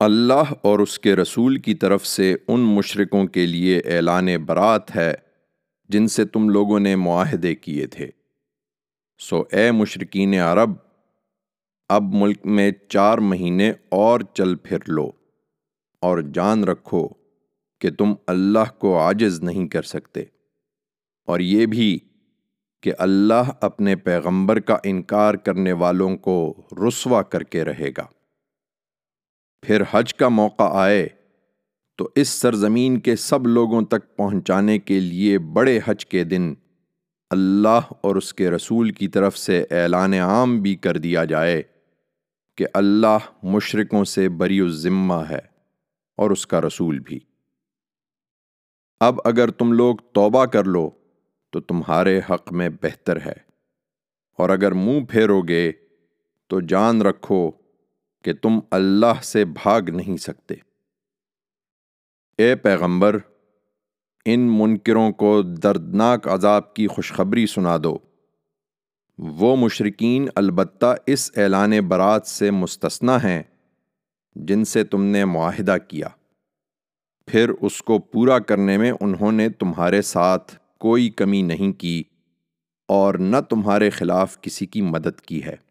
اللہ اور اس کے رسول کی طرف سے ان مشرکوں کے لیے اعلان برات ہے، جن سے تم لوگوں نے معاہدے کیے تھے۔ سو اے مشرقین عرب، اب ملک میں چار مہینے اور چل پھر لو اور جان رکھو کہ تم اللہ کو عاجز نہیں کر سکتے۔ اور یہ بھی کہ اللہ اپنے پیغمبر کا انکار کرنے والوں کو رسوا کر کے رہے گا۔ پھر حج کا موقع آئے تو اس سرزمین کے سب لوگوں تک پہنچانے کے لیے بڑے حج کے دن اللہ اور اس کے رسول کی طرف سے اعلان عام بھی کر دیا جائے کہ اللہ مشرقوں سے بری الذمہ ہے اور اس کا رسول بھی۔ اب اگر تم لوگ توبہ کر لو تو تمہارے حق میں بہتر ہے اور اگر منہ پھیرو گے تو جان رکھو کہ تم اللہ سے بھاگ نہیں سکتے۔ اے پیغمبر، ان منکروں کو دردناک عذاب کی خوشخبری سنا دو۔ وہ مشرقین البتہ اس اعلان برات سے مستثنا ہیں جن سے تم نے معاہدہ کیا۔ پھر اس کو پورا کرنے میں انہوں نے تمہارے ساتھ کوئی کمی نہیں کی اور نہ تمہارے خلاف کسی کی مدد کی ہے۔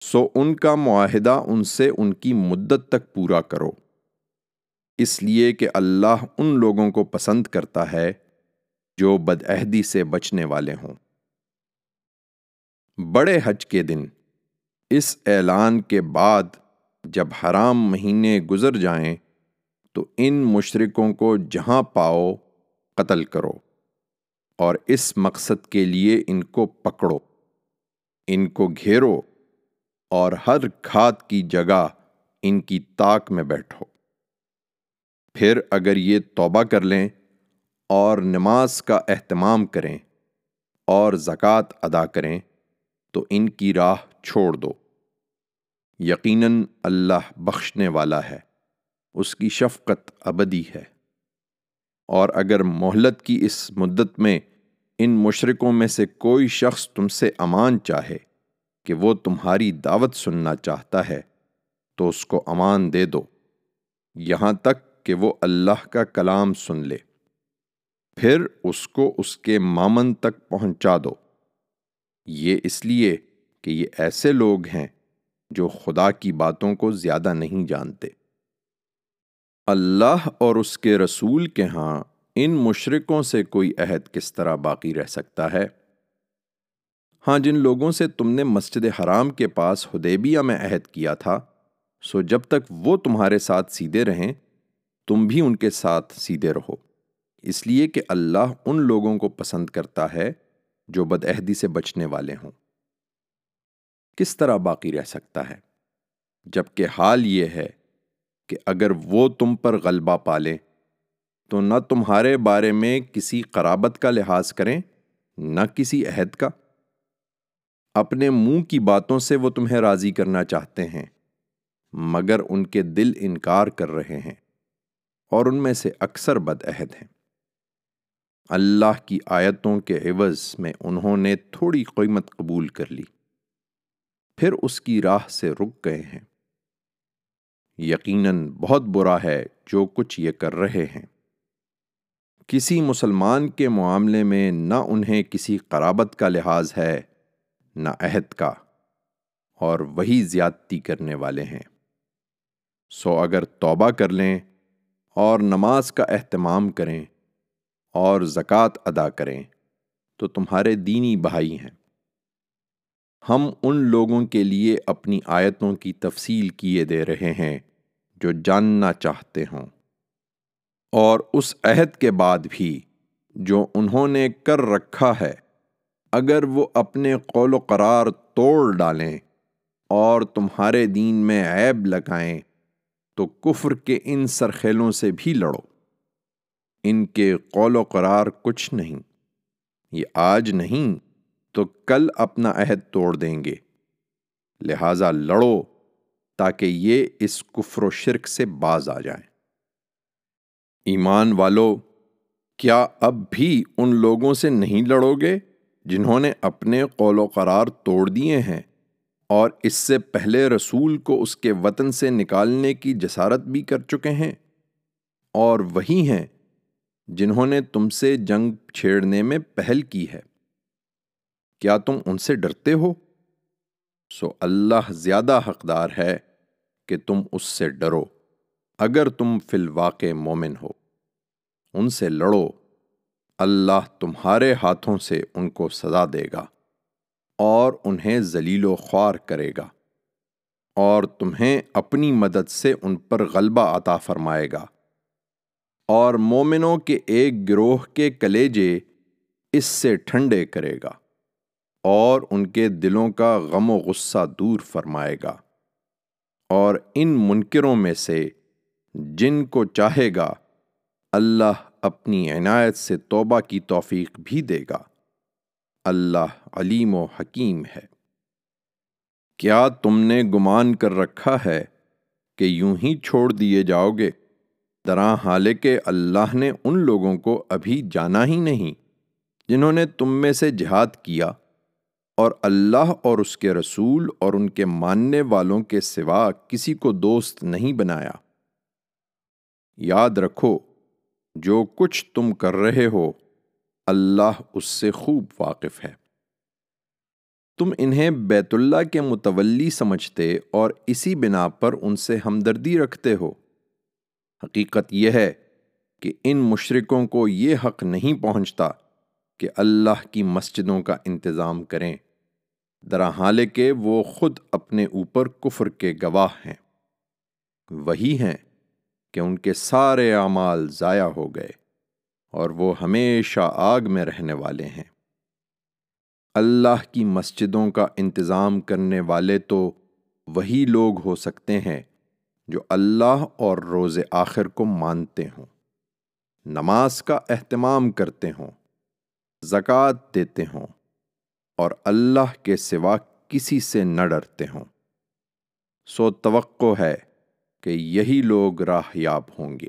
سو ان کا معاہدہ ان سے ان کی مدت تک پورا کرو۔ اس لیے کہ اللہ ان لوگوں کو پسند کرتا ہے جو بدعہدی سے بچنے والے ہوں۔ بڑے حج کے دن، اس اعلان کے بعد جب حرام مہینے گزر جائیں، تو ان مشرکوں کو جہاں پاؤ قتل کرو اور اس مقصد کے لیے ان کو پکڑو۔ ان کو گھیرو۔ اور ہر کھات کی جگہ ان کی تاک میں بیٹھو۔ پھر اگر یہ توبہ کر لیں اور نماز کا اہتمام کریں اور زکوٰۃ ادا کریں تو ان کی راہ چھوڑ دو۔ یقیناً اللہ بخشنے والا ہے، اس کی شفقت ابدی ہے۔ اور اگر مہلت کی اس مدت میں ان مشرقوں میں سے کوئی شخص تم سے امان چاہے کہ وہ تمہاری دعوت سننا چاہتا ہے، تو اس کو امان دے دو۔ یہاں تک کہ وہ اللہ کا کلام سن لے۔ پھر اس کو اس کے مامن تک پہنچا دو۔ یہ اس لیے کہ یہ ایسے لوگ ہیں جو خدا کی باتوں کو زیادہ نہیں جانتے۔ اللہ اور اس کے رسول کے ہاں ان مشرقوں سے کوئی عہد کس طرح باقی رہ سکتا ہے؟ ہاں جن لوگوں سے تم نے مسجد حرام کے پاس ہدیبیہ میں عہد کیا تھا، سو جب تک وہ تمہارے ساتھ سیدھے رہیں، تم بھی ان کے ساتھ سیدھے رہو۔ اس لیے کہ اللہ ان لوگوں کو پسند کرتا ہے جو بدعہدی سے بچنے والے ہوں۔ کس طرح باقی رہ سکتا ہے؟ جبکہ حال یہ ہے کہ اگر وہ تم پر غلبہ پالیں تو نہ تمہارے بارے میں کسی قرابت کا لحاظ کریں، نہ کسی عہد کا۔ اپنے منہ کی باتوں سے وہ تمہیں راضی کرنا چاہتے ہیں، مگر ان کے دل انکار کر رہے ہیں اور ان میں سے اکثر بد عہد ہیں۔ اللہ کی آیتوں کے عوض میں انہوں نے تھوڑی قیمت قبول کر لی۔ پھر اس کی راہ سے رک گئے ہیں۔ یقیناً بہت برا ہے جو کچھ یہ کر رہے ہیں۔ کسی مسلمان کے معاملے میں نہ انہیں کسی قرابت کا لحاظ ہے نہ عہد کا اور وہی زیادتی کرنے والے ہیں۔ سو اگر توبہ کر لیں اور نماز کا اہتمام کریں اور زکوٰۃ ادا کریں، تو تمہارے دینی بھائی ہیں۔ ہم ان لوگوں کے لیے اپنی آیتوں کی تفصیل کیے دے رہے ہیں جو جاننا چاہتے ہوں۔ اور اس عہد کے بعد بھی جو انہوں نے کر رکھا ہے اگر وہ اپنے قول و قرار توڑ ڈالیں اور تمہارے دین میں عیب لگائیں، تو کفر کے ان سرخیلوں سے بھی لڑو۔ ان کے قول و قرار کچھ نہیں، یہ آج نہیں تو کل اپنا عہد توڑ دیں گے۔ لہذا لڑو تاکہ یہ اس کفر و شرک سے باز آ جائیں۔ ایمان والو، کیا اب بھی ان لوگوں سے نہیں لڑو گے؟ جنہوں نے اپنے قول و قرار توڑ دیے ہیں اور اس سے پہلے رسول کو اس کے وطن سے نکالنے کی جسارت بھی کر چکے ہیں اور وہی ہیں جنہوں نے تم سے جنگ چھیڑنے میں پہل کی ہے۔ کیا تم ان سے ڈرتے ہو؟ سو اللہ زیادہ حقدار ہے کہ تم اس سے ڈرو، اگر تم فی الواقع مومن ہو، ان سے لڑو۔ اللہ تمہارے ہاتھوں سے ان کو سزا دے گا اور انہیں ذلیل و خوار کرے گا اور تمہیں اپنی مدد سے ان پر غلبہ عطا فرمائے گا۔ اور مومنوں کے ایک گروہ کے کلیجے اس سے ٹھنڈے کرے گا اور ان کے دلوں کا غم و غصہ دور فرمائے گا۔ اور ان منکروں میں سے جن کو چاہے گا اللہ اپنی عنایت سے توبہ کی توفیق بھی دے گا۔ اللہ علیم و حکیم ہے۔ کیا تم نے گمان کر رکھا ہے کہ یوں ہی چھوڑ دیے جاؤ گے؟ طرح حالانکہ اللہ نے ان لوگوں کو ابھی جانا ہی نہیں جنہوں نے تم میں سے جہاد کیا اور اللہ اور اس کے رسول اور ان کے ماننے والوں کے سوا کسی کو دوست نہیں بنایا۔ یاد رکھو جو کچھ تم کر رہے ہو، اللہ اس سے خوب واقف ہے۔ تم انہیں بیت اللہ کے متولی سمجھتے اور اسی بنا پر ان سے ہمدردی رکھتے ہو۔ حقیقت یہ ہے کہ ان مشرکوں کو یہ حق نہیں پہنچتا کہ اللہ کی مسجدوں کا انتظام کریں۔ دراحال کہ وہ خود اپنے اوپر کفر کے گواہ ہیں۔ وہی ہیں کہ ان کے سارے اعمال ضائع ہو گئے اور وہ ہمیشہ آگ میں رہنے والے ہیں۔ اللہ کی مسجدوں کا انتظام کرنے والے تو وہی لوگ ہو سکتے ہیں جو اللہ اور روز آخر کو مانتے ہوں۔ نماز کا اہتمام کرتے ہوں، زکوٰۃ دیتے ہوں اور اللہ کے سوا کسی سے نہ ڈرتے ہوں۔ سو توقع ہے کہ یہی لوگ راہ یاب ہوں گے۔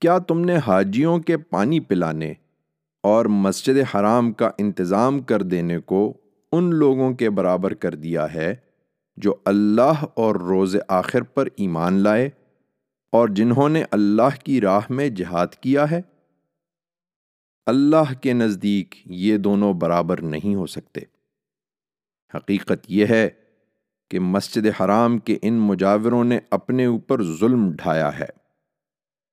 کیا تم نے حاجیوں کے پانی پلانے اور مسجد حرام کا انتظام کر دینے کو ان لوگوں کے برابر کر دیا ہے جو اللہ اور روز آخر پر ایمان لائے اور جنہوں نے اللہ کی راہ میں جہاد کیا ہے؟ اللہ کے نزدیک یہ دونوں برابر نہیں ہو سکتے۔ حقیقت یہ ہے کہ مسجد حرام کے ان مجاوروں نے اپنے اوپر ظلم ڈھایا ہے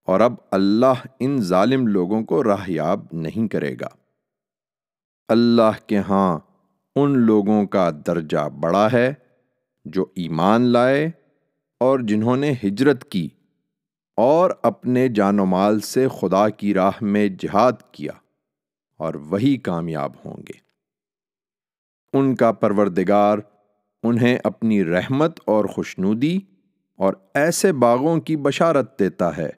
اور اب اللہ ان ظالم لوگوں کو راہیاب نہیں کرے گا۔ اللہ کے ہاں ان لوگوں کا درجہ بڑا ہے جو ایمان لائے اور جنہوں نے ہجرت کی اور اپنے جان و مال سے خدا کی راہ میں جہاد کیا اور وہی کامیاب ہوں گے۔ ان کا پروردگار انہیں اپنی رحمت اور خوشنودی اور ایسے باغوں کی بشارت دیتا ہے،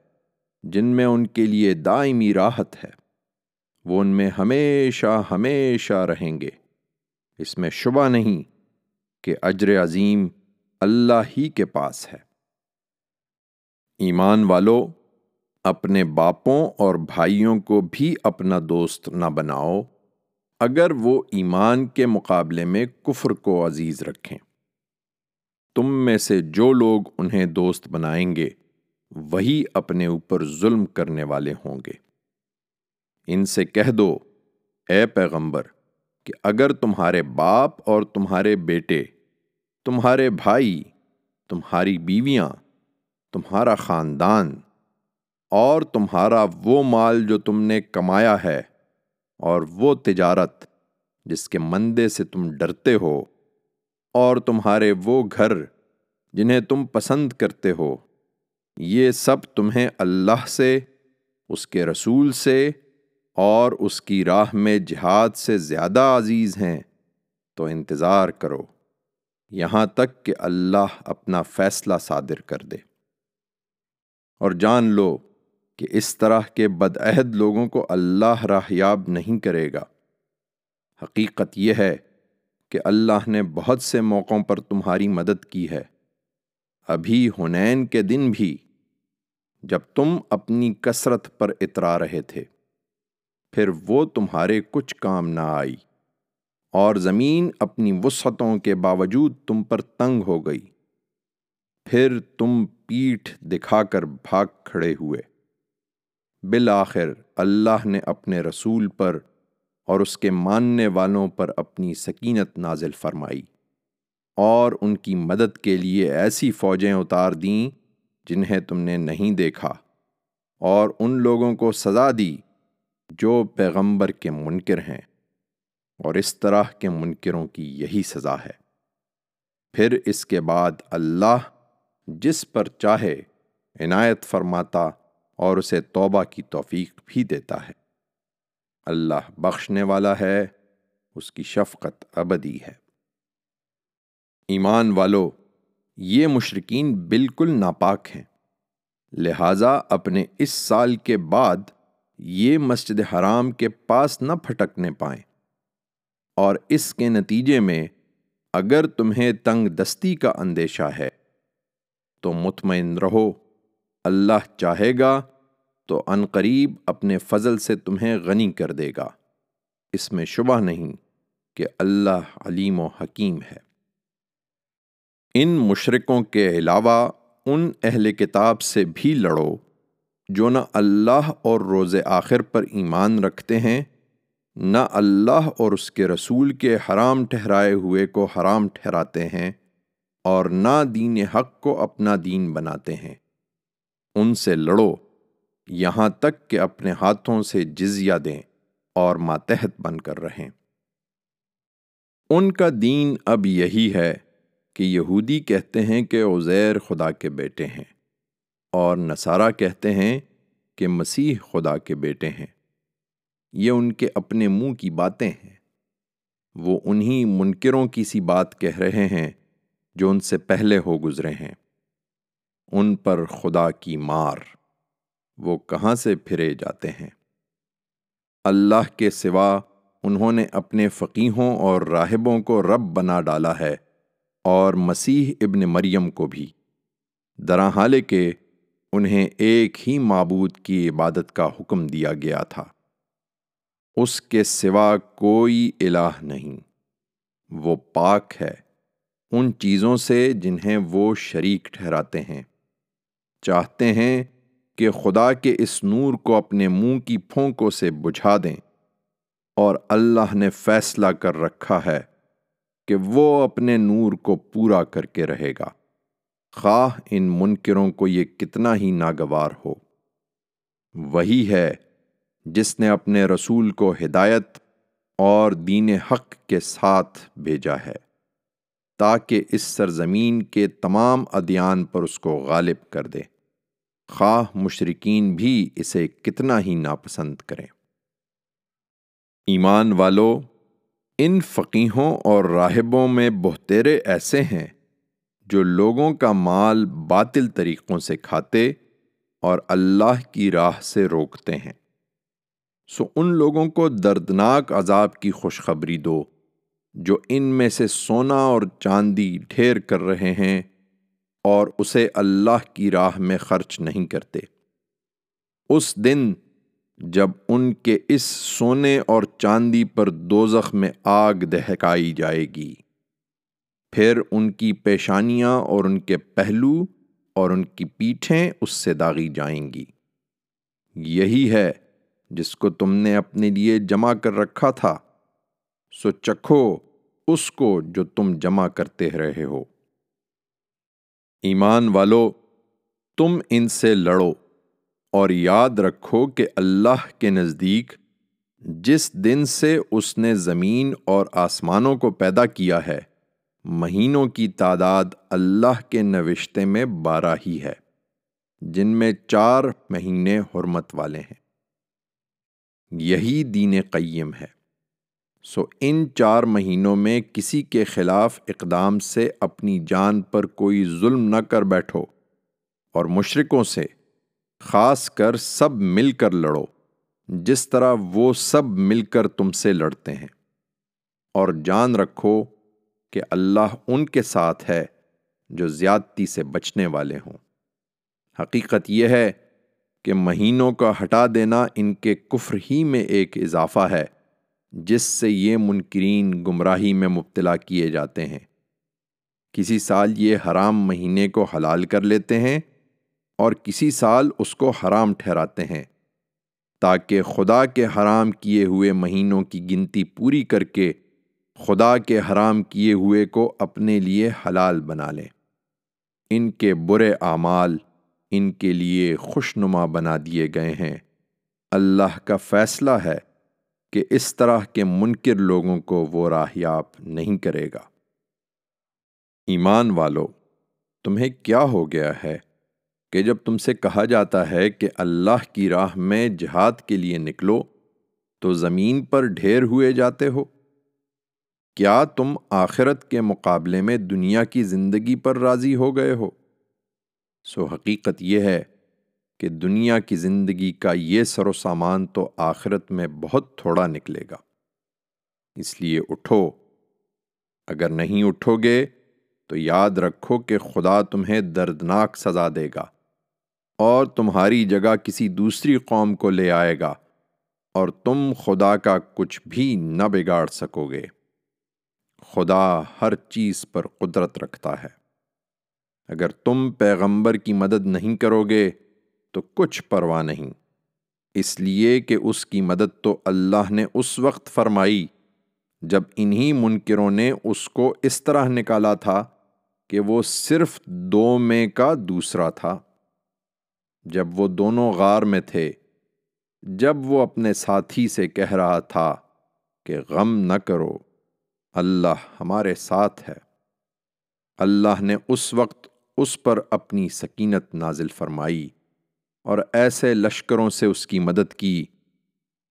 جن میں ان کے لیے دائمی راحت ہے۔ وہ ان میں ہمیشہ ہمیشہ رہیں گے۔ اس میں شبہ نہیں کہ اجر عظیم اللہ ہی کے پاس ہے۔ ایمان والو، اپنے باپوں اور بھائیوں کو بھی اپنا دوست نہ بناؤ۔ اگر وہ ایمان کے مقابلے میں کفر کو عزیز رکھیں۔ تم میں سے جو لوگ انہیں دوست بنائیں گے، وہی اپنے اوپر ظلم کرنے والے ہوں گے۔ ان سے کہہ دو، اے پیغمبر، کہ اگر تمہارے باپ اور تمہارے بیٹے، تمہارے بھائی، تمہاری بیویاں، تمہارا خاندان اور تمہارا وہ مال جو تم نے کمایا ہے اور وہ تجارت جس کے مندے سے تم ڈرتے ہو اور تمہارے وہ گھر جنہیں تم پسند کرتے ہو، یہ سب تمہیں اللہ سے، اس کے رسول سے اور اس کی راہ میں جہاد سے زیادہ عزیز ہیں، تو انتظار کرو، یہاں تک کہ اللہ اپنا فیصلہ صادر کر دے۔ اور جان لو کہ اس طرح کے بدعہد لوگوں کو اللہ راہیاب نہیں کرے گا۔ حقیقت یہ ہے کہ اللہ نے بہت سے موقعوں پر تمہاری مدد کی ہے۔ ابھی ہنین کے دن بھی جب تم اپنی کثرت پر اترا رہے تھے، پھر وہ تمہارے کچھ کام نہ آئی اور زمین اپنی وسعتوں کے باوجود تم پر تنگ ہو گئی۔ پھر تم پیٹھ دکھا کر بھاگ کھڑے ہوئے۔ بالآخر اللہ نے اپنے رسول پر اور اس کے ماننے والوں پر اپنی سکینت نازل فرمائی اور ان کی مدد کے لیے ایسی فوجیں اتار دیں جنہیں تم نے نہیں دیکھا اور ان لوگوں کو سزا دی جو پیغمبر کے منکر ہیں اور اس طرح کے منکروں کی یہی سزا ہے۔ پھر اس کے بعد اللہ جس پر چاہے عنایت فرماتا اور اسے توبہ کی توفیق بھی دیتا ہے۔ اللہ بخشنے والا ہے، اس کی شفقت ابدی ہے۔ ایمان والو، یہ مشرقین بالکل ناپاک ہیں۔ لہٰذا اپنے اس سال کے بعد یہ مسجد حرام کے پاس نہ پھٹکنے پائیں۔ اور اس کے نتیجے میں، اگر تمہیں تنگ دستی کا اندیشہ ہے، تو مطمئن رہو۔ اللہ چاہے گا تو قریب اپنے فضل سے تمہیں غنی کر دے گا۔ اس میں شبہ نہیں کہ اللہ علیم و حکیم ہے۔ ان مشرقوں کے علاوہ ان اہل کتاب سے بھی لڑو جو نہ اللہ اور روز آخر پر ایمان رکھتے ہیں، نہ اللہ اور اس کے رسول کے حرام ٹھہرائے ہوئے کو حرام ٹھہراتے ہیں اور نہ دین حق کو اپنا دین بناتے ہیں۔ ان سے لڑو، یہاں تک کہ اپنے ہاتھوں سے جزیہ دیں اور ماتحت بن کر رہیں۔ ان کا دین اب یہی ہے کہ یہودی کہتے ہیں کہ عزیر خدا کے بیٹے ہیں اور نصارہ کہتے ہیں کہ مسیح خدا کے بیٹے ہیں۔ یہ ان کے اپنے منہ کی باتیں ہیں۔ وہ انہی منکروں کی سی بات کہہ رہے ہیں جو ان سے پہلے ہو گزرے ہیں۔ ان پر خدا کی مار۔ وہ کہاں سے پھرے جاتے ہیں؟ اللہ کے سوا انہوں نے اپنے فقیحوں اور راہبوں کو رب بنا ڈالا ہے اور مسیح ابن مریم کو بھی۔ درا حال کے انہیں ایک ہی معبود کی عبادت کا حکم دیا گیا تھا۔ اس کے سوا کوئی الہ نہیں۔ وہ پاک ہے۔ ان چیزوں سے جنہیں وہ شریک ٹھہراتے ہیں۔ چاہتے ہیں کہ خدا کے اس نور کو اپنے منہ کی پھونکوں سے بجھا دیں۔ اور اللہ نے فیصلہ کر رکھا ہے کہ وہ اپنے نور کو پورا کر کے رہے گا۔ خواہ ان منکروں کو یہ کتنا ہی ناگوار ہو۔ وہی ہے جس نے اپنے رسول کو ہدایت اور دین حق کے ساتھ بھیجا ہے۔ تاکہ اس سرزمین کے تمام ادیان پر اس کو غالب کر دے۔ خواہ مشرقین بھی اسے کتنا ہی ناپسند کریں۔ ایمان والو، ان فقیحوں اور راہبوں میں بہترے ایسے ہیں جو لوگوں کا مال باطل طریقوں سے کھاتے اور اللہ کی راہ سے روکتے ہیں۔ سو ان لوگوں کو دردناک عذاب کی خوشخبری دو۔ جو ان میں سے سونا اور چاندی ڈھیر کر رہے ہیں اور اسے اللہ کی راہ میں خرچ نہیں کرتے۔ اس دن جب ان کے اس سونے اور چاندی پر دوزخ میں آگ دہکائی جائے گی، پھر ان کی پیشانیاں اور ان کے پہلو اور ان کی پیٹھیں اس سے داغی جائیں گی۔ یہی ہے جس کو تم نے اپنے لیے جمع کر رکھا تھا۔ سو چکھو۔ اس کو جو تم جمع کرتے رہے ہو۔ ایمان والو، تم ان سے لڑو اور یاد رکھو کہ اللہ کے نزدیک جس دن سے اس نے زمین اور آسمانوں کو پیدا کیا ہے، مہینوں کی تعداد اللہ کے نوشتے میں بارہ ہی ہے، جن میں چار مہینے حرمت والے ہیں۔ یہی دین قیم ہے۔ سو ان چار مہینوں میں کسی کے خلاف اقدام سے اپنی جان پر کوئی ظلم نہ کر بیٹھو اور مشرقوں سے، خاص کر سب مل کر لڑو، جس طرح وہ سب مل کر تم سے لڑتے ہیں۔ اور جان رکھو کہ اللہ ان کے ساتھ ہے جو زیادتی سے بچنے والے ہوں۔ حقیقت یہ ہے کہ مہینوں کا ہٹا دینا ان کے کفر ہی میں ایک اضافہ ہے۔ جس سے یہ منکرین گمراہی میں مبتلا کیے جاتے ہیں۔ کسی سال یہ حرام مہینے کو حلال کر لیتے ہیں اور کسی سال اس کو حرام ٹھہراتے ہیں، تاکہ خدا کے حرام کیے ہوئے مہینوں کی گنتی پوری کر کے خدا کے حرام کیے ہوئے کو اپنے لیے حلال بنا لیں۔ ان کے برے اعمال ان کے لیے خوشنما بنا دیے گئے ہیں۔ اللہ کا فیصلہ ہے کہ اس طرح کے منکر لوگوں کو وہ راہیاب نہیں کرے گا۔ ایمان والو، تمہیں کیا ہو گیا ہے کہ جب تم سے کہا جاتا ہے کہ اللہ کی راہ میں جہاد کے لیے نکلو، تو زمین پر ڈھیر ہوئے جاتے ہو؟ کیا تم آخرت کے مقابلے میں دنیا کی زندگی پر راضی ہو گئے ہو؟ سو حقیقت یہ ہے کہ دنیا کی زندگی کا یہ سر و سامان تو آخرت میں بہت تھوڑا نکلے گا۔ اس لیے اٹھو۔ اگر نہیں اٹھو گے تو یاد رکھو کہ خدا تمہیں دردناک سزا دے گا اور تمہاری جگہ کسی دوسری قوم کو لے آئے گا اور تم خدا کا کچھ بھی نہ بگاڑ سکو گے۔ خدا ہر چیز پر قدرت رکھتا ہے۔ اگر تم پیغمبر کی مدد نہیں کرو گے تو کچھ پرواہ نہیں۔ اس لیے کہ اس کی مدد تو اللہ نے اس وقت فرمائی جب انہی منکروں نے اس کو اس طرح نکالا تھا کہ وہ صرف دو میں کا دوسرا تھا۔ جب وہ دونوں غار میں تھے، جب وہ اپنے ساتھی سے کہہ رہا تھا کہ غم نہ کرو، اللہ ہمارے ساتھ ہے۔ اللہ نے اس وقت اس پر اپنی سکینت نازل فرمائی۔ اور ایسے لشکروں سے اس کی مدد کی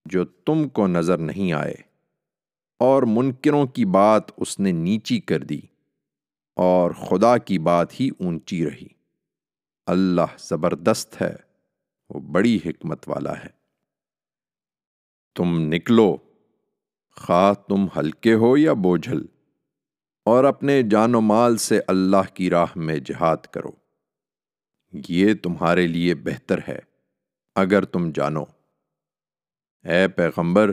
جو تم کو نظر نہیں آئے۔ اور منکروں کی بات اس نے نیچی کر دی، اور خدا کی بات ہی اونچی رہی۔ اللہ زبردست ہے، وہ بڑی حکمت والا ہے۔ تم نکلو، خواہ تم ہلکے ہو یا بوجھل، اور اپنے جان و مال سے اللہ کی راہ میں جہاد کرو۔ یہ تمہارے لیے بہتر ہے، اگر تم جانو۔ اے پیغمبر،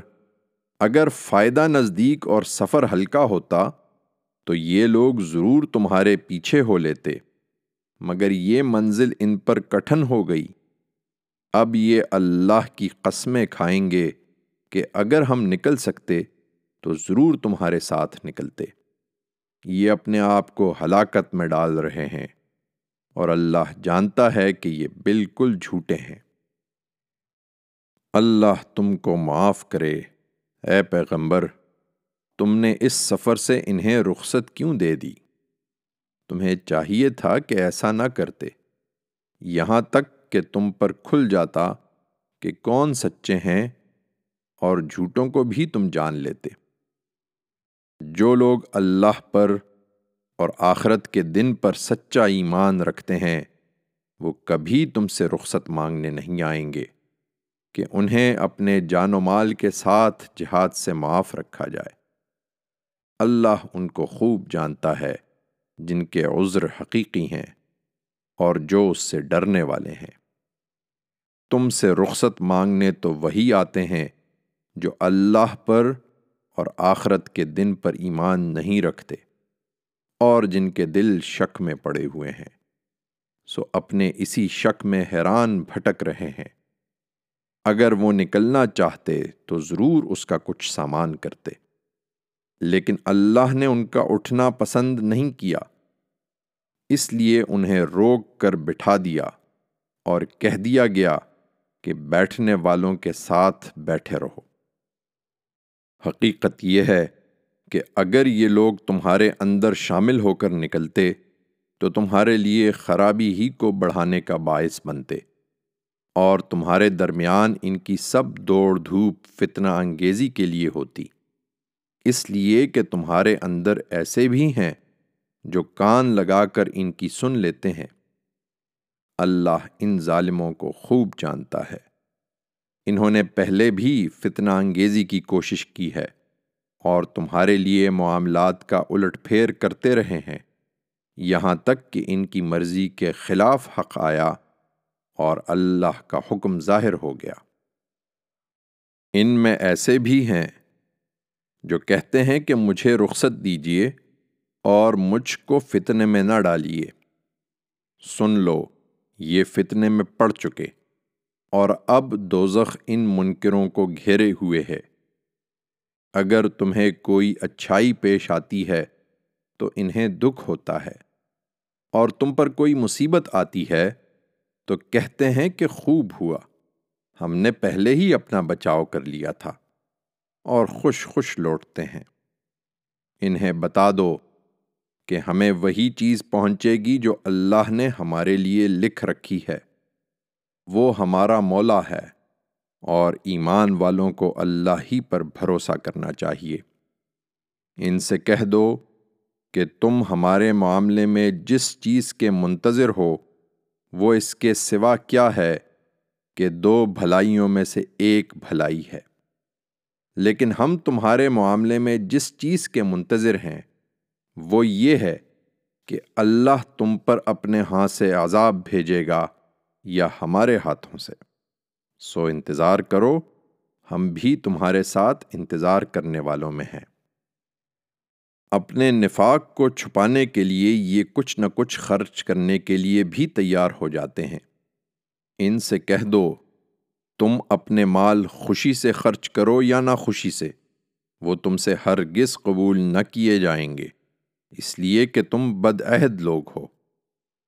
اگر فائدہ نزدیک اور سفر ہلکا ہوتا، تو یہ لوگ ضرور تمہارے پیچھے ہو لیتے، مگر یہ منزل ان پر کٹھن ہو گئی۔ اب یہ اللہ کی قسمیں کھائیں گے کہ اگر ہم نکل سکتے، تو ضرور تمہارے ساتھ نکلتے۔ یہ اپنے آپ کو ہلاکت میں ڈال رہے ہیں۔ اور اللہ جانتا ہے کہ یہ بالکل جھوٹے ہیں۔ اللہ تم کو معاف کرے۔ اے پیغمبر، تم نے اس سفر سے انہیں رخصت کیوں دے دی؟ تمہیں چاہیے تھا کہ ایسا نہ کرتے۔ یہاں تک کہ تم پر کھل جاتا کہ کون سچے ہیں اور جھوٹوں کو بھی تم جان لیتے۔ جو لوگ اللہ پر اور آخرت کے دن پر سچا ایمان رکھتے ہیں، وہ کبھی تم سے رخصت مانگنے نہیں آئیں گے کہ انہیں اپنے جان و مال کے ساتھ جہاد سے معاف رکھا جائے۔ اللہ ان کو خوب جانتا ہے، جن کے عذر حقیقی ہیں اور جو اس سے ڈرنے والے ہیں۔ تم سے رخصت مانگنے تو وہی آتے ہیں جو اللہ پر اور آخرت کے دن پر ایمان نہیں رکھتے۔ اور جن کے دل شک میں پڑے ہوئے ہیں، سو اپنے اسی شک میں حیران بھٹک رہے ہیں۔ اگر وہ نکلنا چاہتے تو ضرور اس کا کچھ سامان کرتے۔ لیکن اللہ نے ان کا اٹھنا پسند نہیں کیا۔ اس لیے انہیں روک کر بٹھا دیا اور کہہ دیا گیا کہ بیٹھنے والوں کے ساتھ بیٹھے رہو۔ حقیقت یہ ہے کہ اگر یہ لوگ تمہارے اندر شامل ہو کر نکلتے، تو تمہارے لیے خرابی ہی کو بڑھانے کا باعث بنتے۔ اور تمہارے درمیان ان کی سب دوڑ دھوپ فتنہ انگیزی کے لیے ہوتی۔ اس لیے کہ تمہارے اندر ایسے بھی ہیں جو کان لگا کر ان کی سن لیتے ہیں۔ اللہ ان ظالموں کو خوب جانتا ہے۔ انہوں نے پہلے بھی فتنہ انگیزی کی کوشش کی ہے۔ اور تمہارے لیے معاملات کا الٹ پھیر کرتے رہے ہیں۔ یہاں تک کہ ان کی مرضی کے خلاف حق آیا اور اللہ کا حکم ظاہر ہو گیا۔ ان میں ایسے بھی ہیں جو کہتے ہیں کہ مجھے رخصت دیجیے اور مجھ کو فتنے میں نہ ڈالیے۔ سن لو، یہ فتنے میں پڑ چکے اور اب دوزخ ان منکروں کو گھیرے ہوئے ہے۔ اگر تمہیں کوئی اچھائی پیش آتی ہے، تو انہیں دکھ ہوتا ہے۔ اور تم پر کوئی مصیبت آتی ہے، تو کہتے ہیں کہ خوب ہوا۔ ہم نے پہلے ہی اپنا بچاؤ کر لیا تھا اور خوش خوش لوٹتے ہیں۔ انہیں بتا دو کہ ہمیں وہی چیز پہنچے گی جو اللہ نے ہمارے لیے لکھ رکھی ہے۔ وہ ہمارا مولا ہے۔ اور ایمان والوں کو اللہ ہی پر بھروسہ کرنا چاہیے۔ ان سے کہہ دو کہ تم ہمارے معاملے میں جس چیز کے منتظر ہو، وہ اس کے سوا کیا ہے کہ دو بھلائیوں میں سے ایک بھلائی ہے۔ لیکن ہم تمہارے معاملے میں جس چیز کے منتظر ہیں، وہ یہ ہے کہ اللہ تم پر اپنے ہاں سے عذاب بھیجے گا یا ہمارے ہاتھوں سے۔ سو انتظار کرو، ہم بھی تمہارے ساتھ انتظار کرنے والوں میں ہیں۔ اپنے نفاق کو چھپانے کے لیے یہ کچھ نہ کچھ خرچ کرنے کے لیے بھی تیار ہو جاتے ہیں۔ ان سے کہہ دو، تم اپنے مال خوشی سے خرچ کرو یا نہ خوشی سے، وہ تم سے ہرگز قبول نہ کیے جائیں گے۔ اس لیے کہ تم بدعہد لوگ ہو۔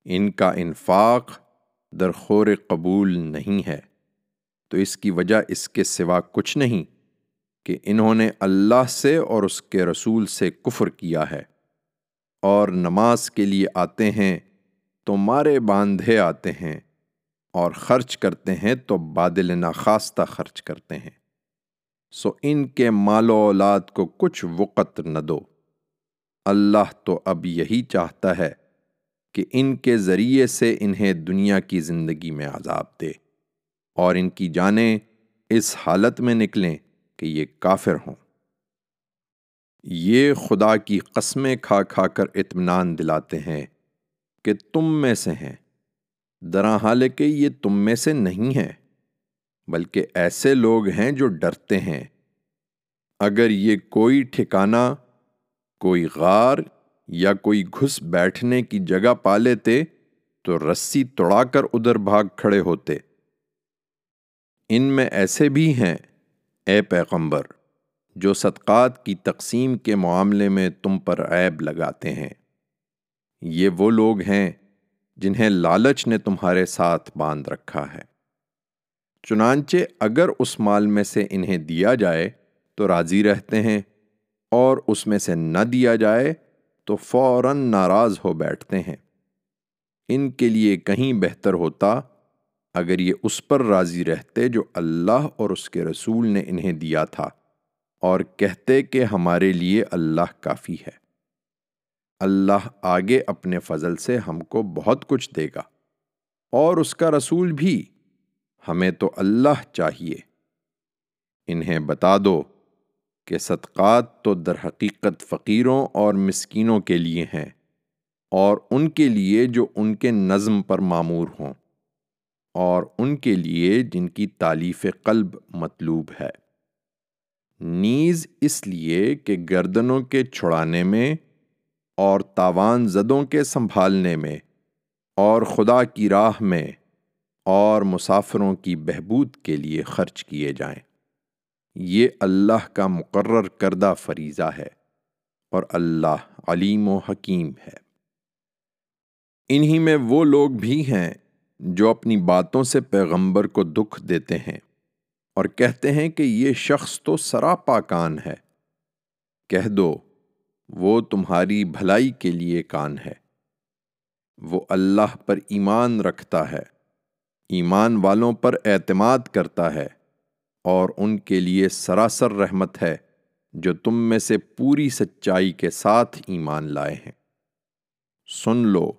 ان کا انفاق درخور قبول نہیں ہے۔ تو اس کی وجہ اس کے سوا کچھ نہیں کہ انہوں نے اللہ سے اور اس کے رسول سے کفر کیا ہے۔ اور نماز کے لیے آتے ہیں تو مارے باندھے آتے ہیں اور خرچ کرتے ہیں تو بادل ناخواستہ خرچ کرتے ہیں۔ سو ان کے مال و اولاد کو کچھ وقت نہ دو۔ اللہ تو اب یہی چاہتا ہے کہ ان کے ذریعے سے انہیں دنیا کی زندگی میں عذاب دے۔ اور ان کی جانیں اس حالت میں نکلیں کہ یہ کافر ہوں۔ یہ خدا کی قسمیں کھا کھا کر اطمینان دلاتے ہیں کہ تم میں سے ہیں۔ درا حال کہ یہ تم میں سے نہیں ہے بلکہ ایسے لوگ ہیں جو ڈرتے ہیں۔ اگر یہ کوئی ٹھکانہ، کوئی غار یا کوئی گھس بیٹھنے کی جگہ پا لیتے تو رسی توڑا کر ادھر بھاگ کھڑے ہوتے۔ ان میں ایسے بھی ہیں، اے پیغمبر، جو صدقات کی تقسیم کے معاملے میں تم پر عیب لگاتے ہیں۔ یہ وہ لوگ ہیں جنہیں لالچ نے تمہارے ساتھ باندھ رکھا ہے۔ چنانچہ اگر اس مال میں سے انہیں دیا جائے تو راضی رہتے ہیں، اور اس میں سے نہ دیا جائے تو فوراً ناراض ہو بیٹھتے ہیں۔ ان کے لیے کہیں بہتر ہوتا اگر یہ اس پر راضی رہتے جو اللہ اور اس کے رسول نے انہیں دیا تھا، اور کہتے کہ ہمارے لیے اللہ کافی ہے۔ اللہ آگے اپنے فضل سے ہم کو بہت کچھ دے گا، اور اس کا رسول بھی۔ ہمیں تو اللہ چاہیے۔ انہیں بتا دو کہ صدقات تو در حقیقت فقیروں اور مسکینوں کے لیے ہیں، اور ان کے لیے جو ان کے نظم پر معمور ہوں۔ اور ان کے لیے جن کی تعلیف قلب مطلوب ہے۔ نیز اس لیے کہ گردنوں کے چھڑانے میں اور تاوان زدوں کے سنبھالنے میں اور خدا کی راہ میں اور مسافروں کی بہبود کے لیے خرچ کیے جائیں۔ یہ اللہ کا مقرر کردہ فریضہ ہے اور اللہ علیم و حکیم ہے۔ انہی میں وہ لوگ بھی ہیں جو اپنی باتوں سے پیغمبر کو دکھ دیتے ہیں اور کہتے ہیں کہ یہ شخص تو سراپا کان ہے۔ کہہ دو، وہ تمہاری بھلائی کے لیے کان ہے۔ وہ اللہ پر ایمان رکھتا ہے، ایمان والوں پر اعتماد کرتا ہے اور ان کے لیے سراسر رحمت ہے جو تم میں سے پوری سچائی کے ساتھ ایمان لائے ہیں۔ سن لو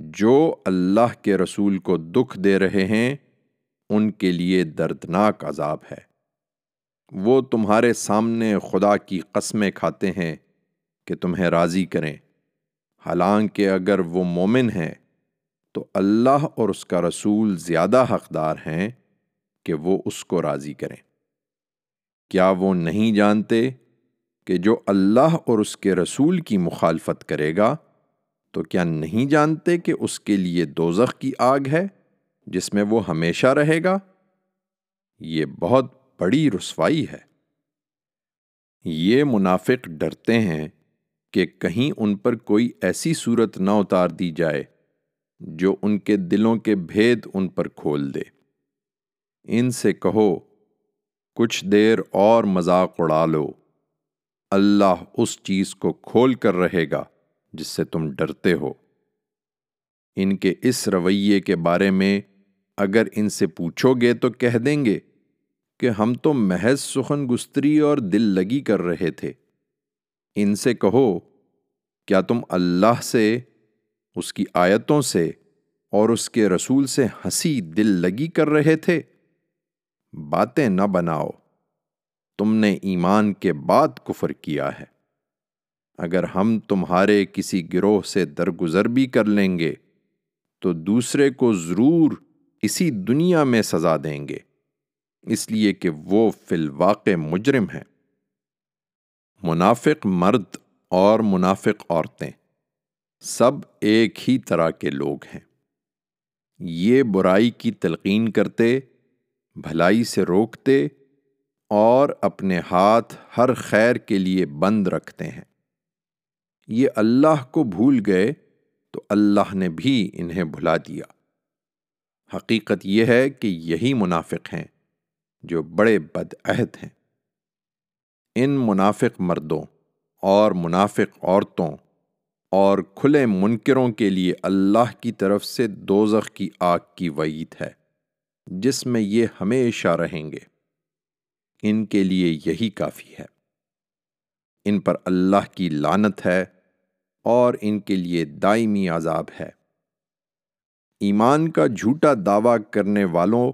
جو اللہ کے رسول کو دکھ دے رہے ہیں، ان کے لیے دردناک عذاب ہے۔ وہ تمہارے سامنے خدا کی قسمیں کھاتے ہیں کہ تمہیں راضی کریں۔ حالانکہ اگر وہ مومن ہیں، تو اللہ اور اس کا رسول زیادہ حقدار ہیں کہ وہ اس کو راضی کریں۔ کیا وہ نہیں جانتے کہ جو اللہ اور اس کے رسول کی مخالفت کرے گا تو کیا نہیں جانتے کہ اس کے لیے دوزخ کی آگ ہے جس میں وہ ہمیشہ رہے گا؟ یہ بہت بڑی رسوائی ہے۔ یہ منافق ڈرتے ہیں کہ کہیں ان پر کوئی ایسی صورت نہ اتار دی جائے جو ان کے دلوں کے بھید ان پر کھول دے۔ ان سے کہو، کچھ دیر اور مذاق اڑا لو، اللہ اس چیز کو کھول کر رہے گا۔ جس سے تم ڈرتے ہو۔ ان کے اس رویے کے بارے میں اگر ان سے پوچھو گے تو کہہ دیں گے کہ ہم تو محض سخن گستری اور دل لگی کر رہے تھے۔ ان سے کہو، کیا تم اللہ سے، اس کی آیتوں سے اور اس کے رسول سے ہنسی دل لگی کر رہے تھے؟ باتیں نہ بناؤ۔ تم نے ایمان کے بعد کفر کیا ہے۔ اگر ہم تمہارے کسی گروہ سے درگزر بھی کر لیں گے، تو دوسرے کو ضرور اسی دنیا میں سزا دیں گے۔ اس لیے کہ وہ فی الواقع مجرم ہیں۔ منافق مرد اور منافق عورتیں، سب ایک ہی طرح کے لوگ ہیں۔ یہ برائی کی تلقین کرتے، بھلائی سے روکتے اور اپنے ہاتھ ہر خیر کے لیے بند رکھتے ہیں۔ یہ اللہ کو بھول گئے تو اللہ نے بھی انہیں بھلا دیا۔ حقیقت یہ ہے کہ یہی منافق ہیں جو بڑے بد عہد ہیں۔ ان منافق مردوں اور منافق عورتوں اور کھلے منکروں کے لیے اللہ کی طرف سے دوزخ کی آگ کی وعید ہے، جس میں یہ ہمیشہ رہیں گے۔ ان کے لیے یہی کافی ہے۔ ان پر اللہ کی لانت ہے اور ان کے لیے دائمی عذاب ہے۔ ایمان کا جھوٹا دعویٰ کرنے والوں،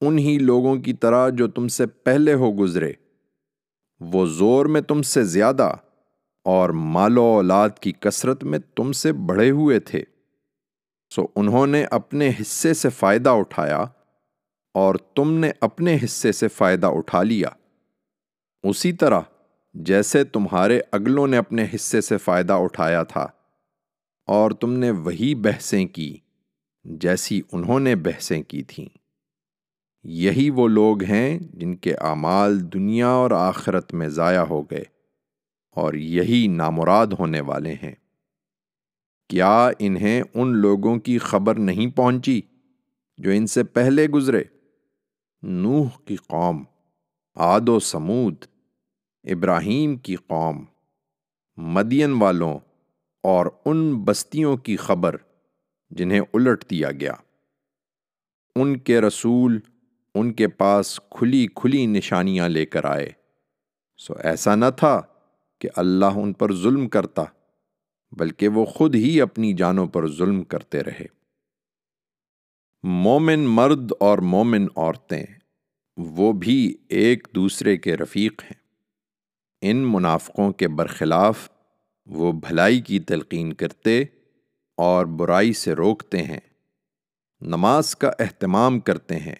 انہی لوگوں کی طرح جو تم سے پہلے ہو گزرے، وہ زور میں تم سے زیادہ اور مال و اولاد کی کثرت میں تم سے بڑھے ہوئے تھے۔ سو انہوں نے اپنے حصے سے فائدہ اٹھایا اور تم نے اپنے حصے سے فائدہ اٹھا لیا۔ اسی طرح جیسے تمہارے اگلوں نے اپنے حصے سے فائدہ اٹھایا تھا، اور تم نے وہی بحثیں کی جیسی انہوں نے بحثیں کی تھیں۔ یہی وہ لوگ ہیں جن کے اعمال دنیا اور آخرت میں ضائع ہو گئے، اور یہی نامراد ہونے والے ہیں۔ کیا انہیں ان لوگوں کی خبر نہیں پہنچی جو ان سے پہلے گزرے؟ نوح کی قوم آد و سمود ابراہیم کی قوم، مدین والوں اور ان بستیوں کی خبر جنہیں الٹ دیا گیا۔ ان کے رسول ان کے پاس کھلی کھلی نشانیاں لے کر آئے۔ سو ایسا نہ تھا کہ اللہ ان پر ظلم کرتا، بلکہ وہ خود ہی اپنی جانوں پر ظلم کرتے رہے۔ مومن مرد اور مومن عورتیں، وہ بھی ایک دوسرے کے رفیق ہیں۔ ان منافقوں کے برخلاف وہ بھلائی کی تلقین کرتے اور برائی سے روکتے ہیں، نماز کا اہتمام کرتے ہیں،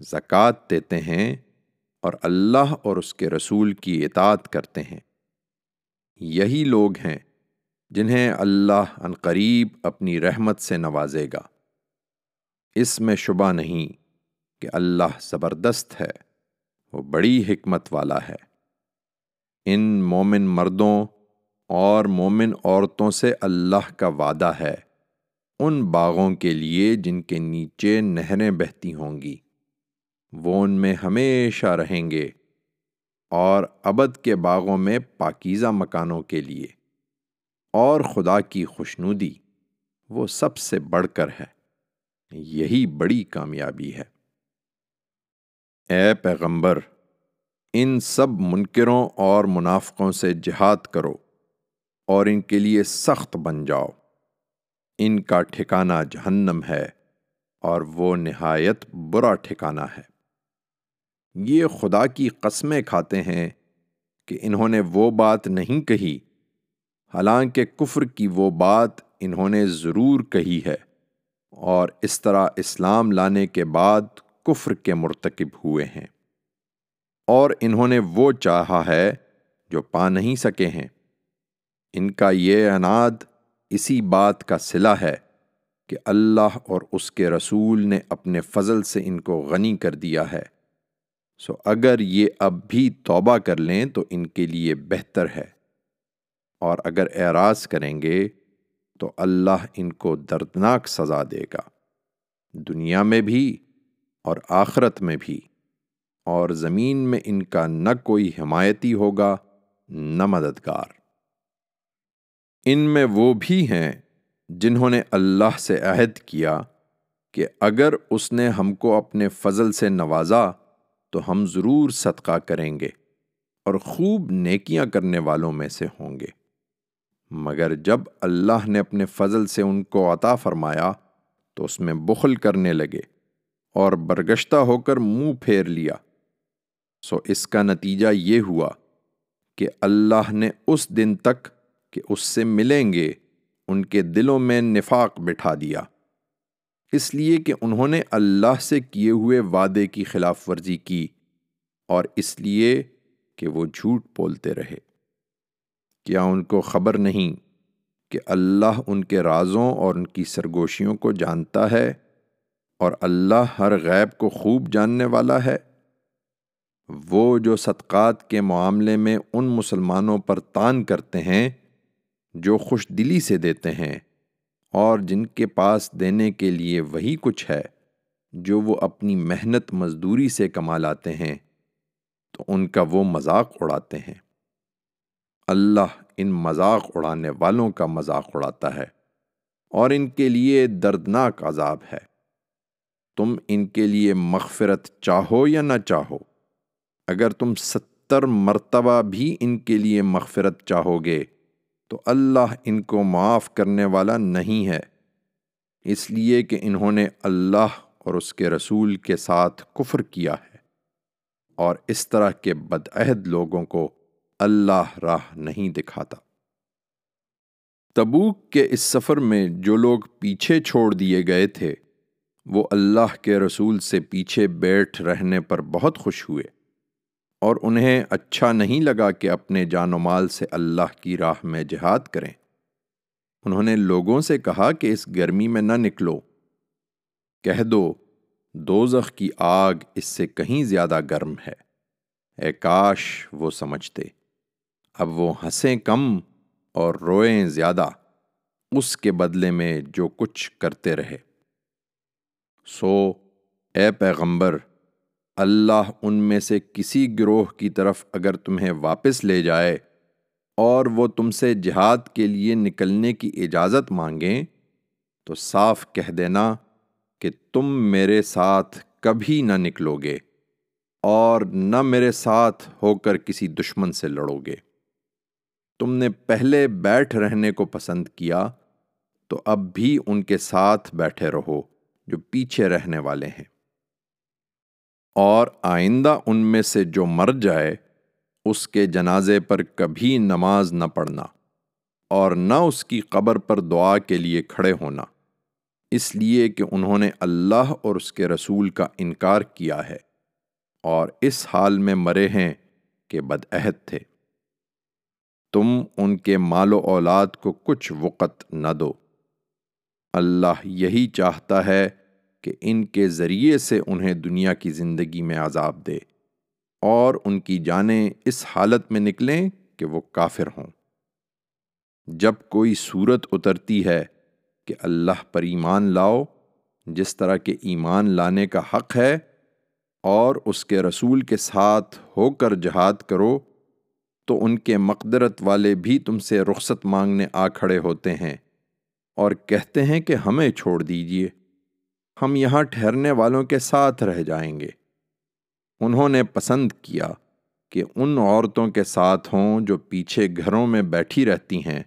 زکوٰۃ دیتے ہیں اور اللہ اور اس کے رسول کی اطاعت کرتے ہیں۔ یہی لوگ ہیں جنہیں اللہ عنقریب اپنی رحمت سے نوازے گا۔ اس میں شبہ نہیں کہ اللہ زبردست ہے، وہ بڑی حکمت والا ہے۔ ان مومن مردوں اور مومن عورتوں سے اللہ کا وعدہ ہے، ان باغوں کے لیے جن کے نیچے نہریں بہتی ہوں گی۔ وہ ان میں ہمیشہ رہیں گے، اور ابد کے باغوں میں پاکیزہ مکانوں کے لیے۔ اور خدا کی خوشنودی وہ سب سے بڑھ کر ہے، یہی بڑی کامیابی ہے۔ اے پیغمبر! ان سب منکروں اور منافقوں سے جہاد کرو اور ان کے لیے سخت بن جاؤ۔ ان کا ٹھکانہ جہنم ہے اور وہ نہایت برا ٹھکانہ ہے۔ یہ خدا کی قسمیں کھاتے ہیں کہ انہوں نے وہ بات نہیں کہی۔ حالانکہ کفر کی وہ بات انہوں نے ضرور کہی ہے اور اس طرح اسلام لانے کے بعد کفر کے مرتکب ہوئے ہیں۔ اور انہوں نے وہ چاہا ہے جو پا نہیں سکے ہیں۔ ان کا یہ اناد اسی بات کا صلہ ہے کہ اللہ اور اس کے رسول نے اپنے فضل سے ان کو غنی کر دیا ہے۔ سو اگر یہ اب بھی توبہ کر لیں تو ان کے لیے بہتر ہے۔ اور اگر اعراض کریں گے تو اللہ ان کو دردناک سزا دے گا۔ دنیا میں بھی اور آخرت میں بھی۔ اور زمین میں ان کا نہ کوئی حمایتی ہوگا، نہ مددگار۔ ان میں وہ بھی ہیں جنہوں نے اللہ سے عہد کیا کہ اگر اس نے ہم کو اپنے فضل سے نوازا تو ہم ضرور صدقہ کریں گے اور خوب نیکیاں کرنے والوں میں سے ہوں گے۔ مگر جب اللہ نے اپنے فضل سے ان کو عطا فرمایا تو اس میں بخل کرنے لگے اور برگشتہ ہو کر منہ پھیر لیا۔ سو اس کا نتیجہ یہ ہوا کہ اللہ نے اس دن تک کہ اس سے ملیں گے، ان کے دلوں میں نفاق بٹھا دیا۔ اس لیے کہ انہوں نے اللہ سے کیے ہوئے وعدے کی خلاف ورزی کی اور اس لیے کہ وہ جھوٹ بولتے رہے۔ کیا ان کو خبر نہیں کہ اللہ ان کے رازوں اور ان کی سرگوشیوں کو جانتا ہے اور اللہ ہر غیب کو خوب جاننے والا ہے؟ وہ جو صدقات کے معاملے میں ان مسلمانوں پر تان کرتے ہیں، جو خوش دلی سے دیتے ہیں، اور جن کے پاس دینے کے لیے وہی کچھ ہے، جو وہ اپنی محنت مزدوری سے کما لاتے ہیں، تو ان کا وہ مذاق اڑاتے ہیں۔ اللہ ان مذاق اڑانے والوں کا مذاق اڑاتا ہے، اور ان کے لیے دردناک عذاب ہے۔ تم ان کے لیے مغفرت چاہو یا نہ چاہو؟ اگر تم ستر مرتبہ بھی ان کے لیے مغفرت چاہو گے تو اللہ ان کو معاف کرنے والا نہیں ہے۔ اس لیے کہ انہوں نے اللہ اور اس کے رسول کے ساتھ کفر کیا ہے۔ اور اس طرح کے بدعہد لوگوں کو اللہ راہ نہیں دکھاتا۔ تبوک کے اس سفر میں جو لوگ پیچھے چھوڑ دیے گئے تھے، وہ اللہ کے رسول سے پیچھے بیٹھ رہنے پر بہت خوش ہوئے۔ اور انہیں اچھا نہیں لگا کہ اپنے جان و مال سے اللہ کی راہ میں جہاد کریں۔ انہوں نے لوگوں سے کہا کہ اس گرمی میں نہ نکلو۔ کہہ دو، دوزخ کی آگ اس سے کہیں زیادہ گرم ہے۔ اے کاش وہ سمجھتے۔ اب وہ ہنسیں کم اور روئیں زیادہ۔ اس کے بدلے میں جو کچھ کرتے رہے۔ سو، اے پیغمبر اللہ ان میں سے کسی گروہ کی طرف اگر تمہیں واپس لے جائے اور وہ تم سے جہاد کے لیے نکلنے کی اجازت مانگیں، تو صاف کہہ دینا کہ تم میرے ساتھ کبھی نہ نکلو گے اور نہ میرے ساتھ ہو کر کسی دشمن سے لڑو گے تم نے پہلے بیٹھ رہنے کو پسند کیا، تو اب بھی ان کے ساتھ بیٹھے رہو جو پیچھے رہنے والے ہیں۔ اور آئندہ ان میں سے جو مر جائے، اس کے جنازے پر کبھی نماز نہ پڑھنا اور نہ اس کی قبر پر دعا کے لیے کھڑے ہونا۔ اس لیے کہ انہوں نے اللہ اور اس کے رسول کا انکار کیا ہے اور اس حال میں مرے ہیں کہ بدعہد تھے۔ تم ان کے مال و اولاد کو کچھ وقت نہ دو۔ اللہ یہی چاہتا ہے کہ ان کے ذریعے سے انہیں دنیا کی زندگی میں عذاب دے اور ان کی جانیں اس حالت میں نکلیں کہ وہ کافر ہوں۔ جب کوئی صورت اترتی ہے کہ اللہ پر ایمان لاؤ، جس طرح کے ایمان لانے کا حق ہے، اور اس کے رسول کے ساتھ ہو کر جہاد کرو، تو ان کے مقدرت والے بھی تم سے رخصت مانگنے آ کھڑے ہوتے ہیں اور کہتے ہیں کہ ہمیں چھوڑ دیجیے۔ ہم یہاں ٹھہرنے والوں کے ساتھ رہ جائیں گے۔ انہوں نے پسند کیا کہ ان عورتوں کے ساتھ ہوں جو پیچھے گھروں میں بیٹھی رہتی ہیں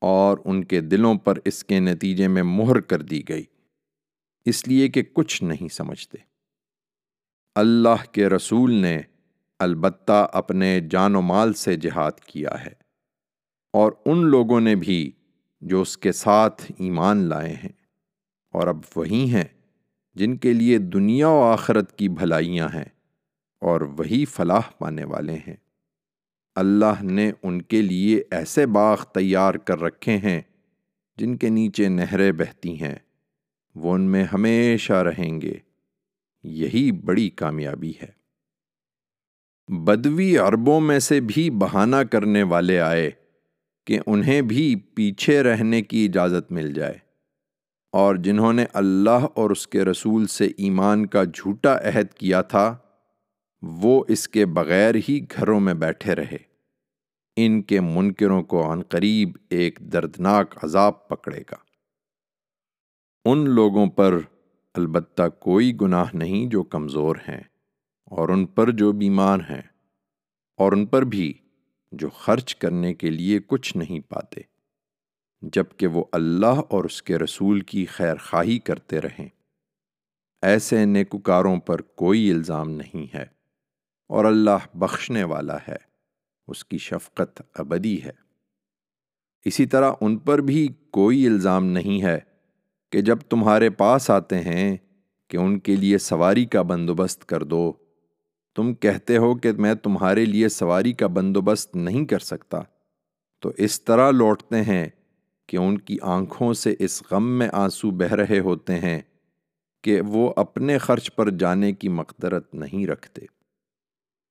اور ان کے دلوں پر اس کے نتیجے میں مہر کر دی گئی۔ اس لیے کہ کچھ نہیں سمجھتے۔ اللہ کے رسول نے البتہ اپنے جان و مال سے جہاد کیا ہے اور ان لوگوں نے بھی جو اس کے ساتھ ایمان لائے ہیں۔ اور اب وہی ہیں جن کے لیے دنیا و آخرت کی بھلائیاں ہیں اور وہی فلاح پانے والے ہیں۔ اللہ نے ان کے لیے ایسے باغ تیار کر رکھے ہیں جن کے نیچے نہریں بہتی ہیں۔ وہ ان میں ہمیشہ رہیں گے۔ یہی بڑی کامیابی ہے۔ بدوی عربوں میں سے بھی بہانہ کرنے والے آئے کہ انہیں بھی پیچھے رہنے کی اجازت مل جائے۔ اور جنہوں نے اللہ اور اس کے رسول سے ایمان کا جھوٹا عہد کیا تھا، وہ اس کے بغیر ہی گھروں میں بیٹھے رہے۔ ان کے منکروں کو عن قریب ایک دردناک عذاب پکڑے گا۔ ان لوگوں پر البتہ کوئی گناہ نہیں جو کمزور ہیں، اور ان پر جو بیمار ہیں، اور ان پر بھی جو خرچ کرنے کے لیے کچھ نہیں پاتے۔ جبکہ وہ اللہ اور اس کے رسول کی خیر خواہی کرتے رہیں۔ ایسے نیکوکاروں پر کوئی الزام نہیں ہے اور اللہ بخشنے والا ہے، اس کی شفقت ابدی ہے۔ اسی طرح ان پر بھی کوئی الزام نہیں ہے کہ جب تمہارے پاس آتے ہیں کہ ان کے لیے سواری کا بندوبست کر دو۔ تم کہتے ہو کہ میں تمہارے لیے سواری کا بندوبست نہیں کر سکتا۔ تو اس طرح لوٹتے ہیں کہ ان کی آنکھوں سے اس غم میں آنسو بہ رہے ہوتے ہیں کہ وہ اپنے خرچ پر جانے کی مقدرت نہیں رکھتے۔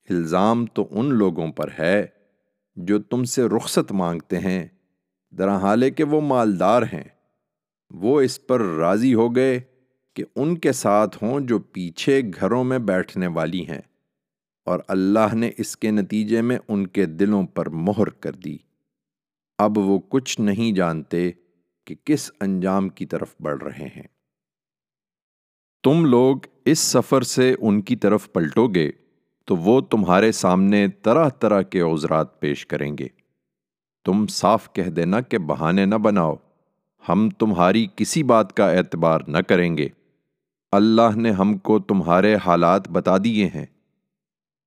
الزام تو ان لوگوں پر ہے جو تم سے رخصت مانگتے ہیں درحال کہ وہ مالدار ہیں۔ وہ اس پر راضی ہو گئے کہ ان کے ساتھ ہوں جو پیچھے گھروں میں بیٹھنے والی ہیں اور اللہ نے اس کے نتیجے میں ان کے دلوں پر مہر کر دی۔ اب وہ کچھ نہیں جانتے کہ کس انجام کی طرف بڑھ رہے ہیں۔ تم لوگ اس سفر سے ان کی طرف پلٹو گے تو وہ تمہارے سامنے طرح طرح کے عذرات پیش کریں گے۔ تم صاف کہہ دینا کہ بہانے نہ بناؤ۔ ہم تمہاری کسی بات کا اعتبار نہ کریں گے۔ اللہ نے ہم کو تمہارے حالات بتا دیے ہیں۔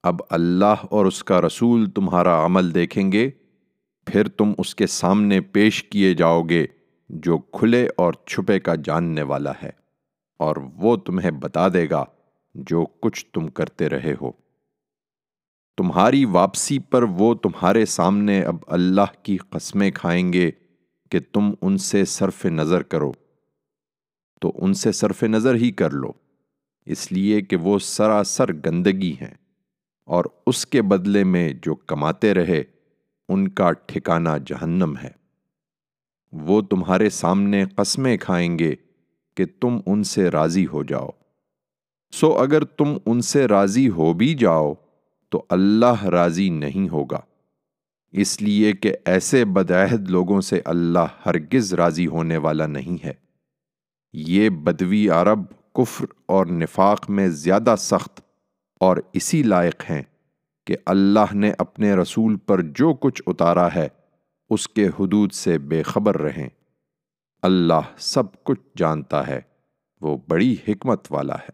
اب اللہ اور اس کا رسول تمہارا عمل دیکھیں گے۔ پھر تم اس کے سامنے پیش کیے جاؤ گے جو کھلے اور چھپے کا جاننے والا ہے، اور وہ تمہیں بتا دے گا جو کچھ تم کرتے رہے ہو۔ تمہاری واپسی پر وہ تمہارے سامنے اب اللہ کی قسمیں کھائیں گے کہ تم ان سے صرف نظر کرو۔ تو ان سے صرف نظر ہی کر لو، اس لیے کہ وہ سراسر گندگی ہیں اور اس کے بدلے میں جو کماتے رہے ان کا ٹھکانہ جہنم ہے۔ وہ تمہارے سامنے قسمیں کھائیں گے کہ تم ان سے راضی ہو جاؤ۔ سو اگر تم ان سے راضی ہو بھی جاؤ، تو اللہ راضی نہیں ہوگا۔ اس لیے کہ ایسے بدعہد لوگوں سے اللہ ہرگز راضی ہونے والا نہیں ہے۔ یہ بدوی عرب کفر اور نفاق میں زیادہ سخت اور اسی لائق ہیں۔ کہ اللہ نے اپنے رسول پر جو کچھ اتارا ہے، اس کے حدود سے بے خبر رہیں۔ اللہ سب کچھ جانتا ہے، وہ بڑی حکمت والا ہے۔